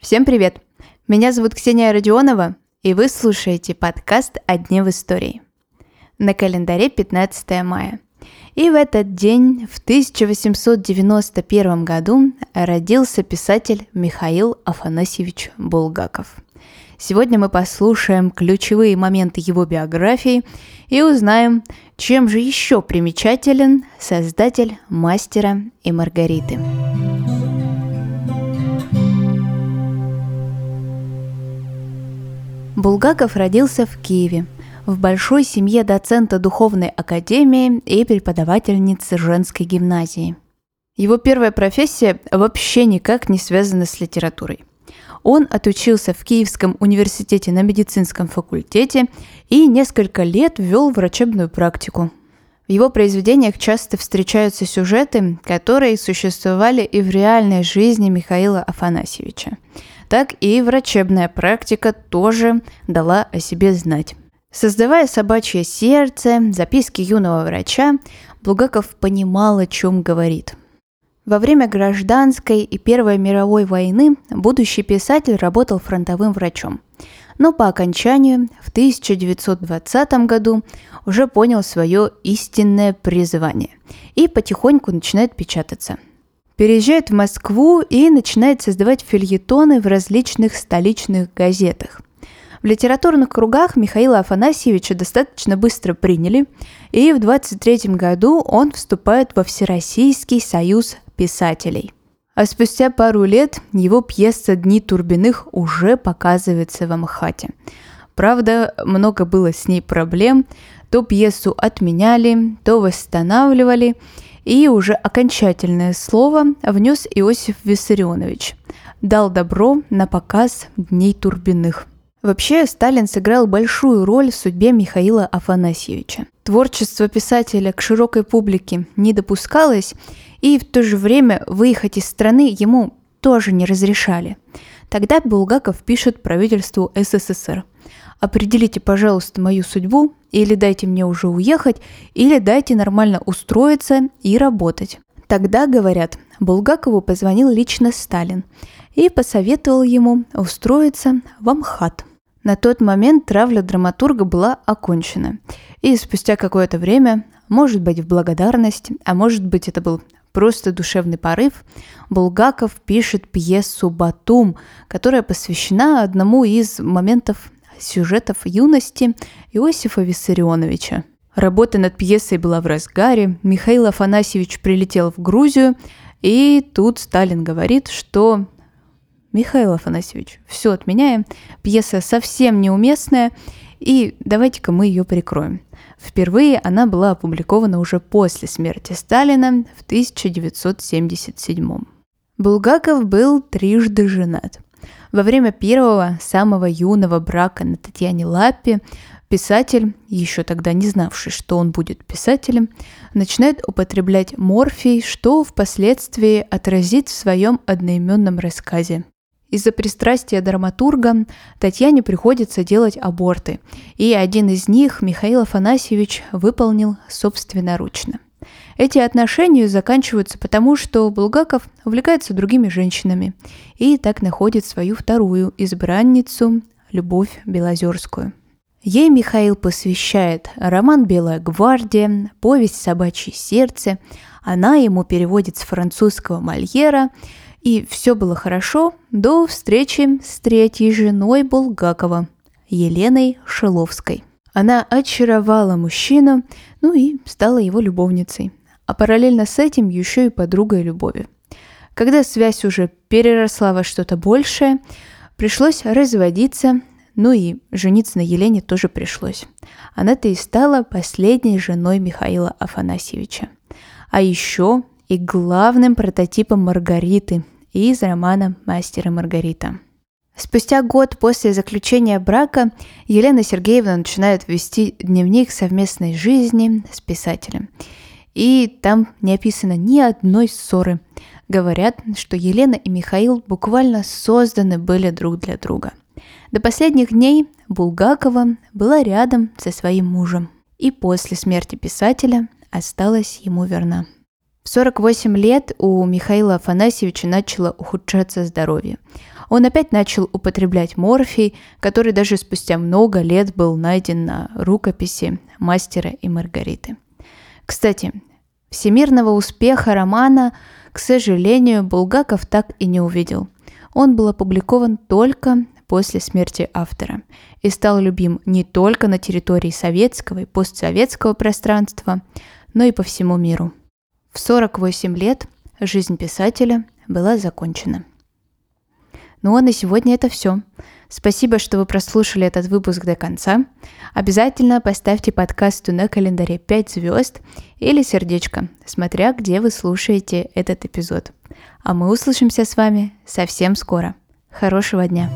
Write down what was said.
Всем привет! Меня зовут Ксения Родионова, и вы слушаете подкаст «О дне в истории». На календаре 15 мая. И в этот день, в 1891 году, родился писатель Михаил Афанасьевич Булгаков – Сегодня мы послушаем ключевые моменты его биографии и узнаем, чем же еще примечателен создатель «Мастера и Маргариты». Булгаков родился в Киеве, в большой семье доцента духовной академии и преподавательницы женской гимназии. Его первая профессия вообще никак не связана с литературой – он отучился в Киевском университете на медицинском факультете и несколько лет вел врачебную практику. В его произведениях часто встречаются сюжеты, которые существовали и в реальной жизни Михаила Афанасьевича. Так и врачебная практика тоже дала о себе знать. Создавая «Собачье сердце», записки юного врача, Булгаков понимал, о чем говорит – во время гражданской и Первой мировой войны будущий писатель работал фронтовым врачом. Но по окончанию в 1920 году уже понял свое истинное призвание и потихоньку начинает печататься. Переезжает в Москву и начинает создавать фильетоны в различных столичных газетах. В литературных кругах Михаила Афанасьевича достаточно быстро приняли, и в 23 году он вступает во Всероссийский союз писателей. А спустя пару лет его пьеса «Дни Турбиных» уже показывается в Амхате. Правда, много было с ней проблем. То пьесу отменяли, то восстанавливали, и уже окончательное слово внес Иосиф Виссарионович. Дал добро на показ «Дней Турбиных». Вообще, Сталин сыграл большую роль в судьбе Михаила Афанасьевича. Творчество писателя к широкой публике не допускалось, и в то же время выехать из страны ему тоже не разрешали. Тогда Булгаков пишет правительству СССР. Определите, пожалуйста, мою судьбу, или дайте мне уже уехать, или дайте нормально устроиться и работать. Тогда, говорят, Булгакову позвонил лично Сталин и посоветовал ему устроиться в Амхат. На тот момент травля драматурга была окончена, и спустя какое-то время, может быть в благодарность, а может быть это был просто душевный порыв, Булгаков пишет пьесу «Батум», которая посвящена одному из моментов сюжетов юности Иосифа Виссарионовича. Работа над пьесой была в разгаре, Михаил Афанасьевич прилетел в Грузию, и тут Сталин говорит, что Михаил Афанасьевич, все отменяем, пьеса совсем неуместная, и давайте-ка мы ее прикроем. Впервые она была опубликована уже после смерти Сталина в 1977. Булгаков был трижды женат. Во время первого, самого юного брака на Татьяне Лаппе писатель, еще тогда не знавший, что он будет писателем, начинает употреблять морфий, что впоследствии отразит в своем одноименном рассказе из-за пристрастия драматурга Татьяне приходится делать аборты, и один из них Михаил Афанасьевич выполнил собственноручно. Эти отношения заканчиваются потому, что Булгаков увлекается другими женщинами и так находит свою вторую избранницу Любовь Белозерскую. Ей Михаил посвящает роман «Белая гвардия», повесть «Собачье сердце», она ему переводит с французского Мольера – и все было хорошо до встречи с третьей женой Булгакова, Еленой Шиловской. Она очаровала мужчину, ну и стала его любовницей. А параллельно с этим еще и подругой любови. Когда связь уже переросла во что-то большее, пришлось разводиться, ну и жениться на Елене тоже пришлось. Она-то и стала последней женой Михаила Афанасьевича. А еще и главным прототипом Маргариты, из романа «Мастер и Маргарита». Спустя год после заключения брака Елена Сергеевна начинает вести дневник совместной жизни с писателем. И там не описано ни одной ссоры. Говорят, что Елена и Михаил буквально созданы были друг для друга. До последних дней Булгакова была рядом со своим мужем. И после смерти писателя осталась ему верна. В 48 лет у Михаила Афанасьевича начало ухудшаться здоровье. Он опять начал употреблять морфий, который даже спустя много лет был найден на рукописи мастера и Маргариты. Кстати, всемирного успеха романа, к сожалению, Булгаков так и не увидел. Он был опубликован только после смерти автора и стал любим не только на территории советского и постсоветского пространства, но и по всему миру. В 48 лет жизнь писателя была закончена. Ну а на сегодня это все. Спасибо, что вы прослушали этот выпуск до конца. Обязательно поставьте подкасту на календаре 5 звезд или сердечко, смотря где вы слушаете этот эпизод. А мы услышимся с вами совсем скоро. Хорошего дня!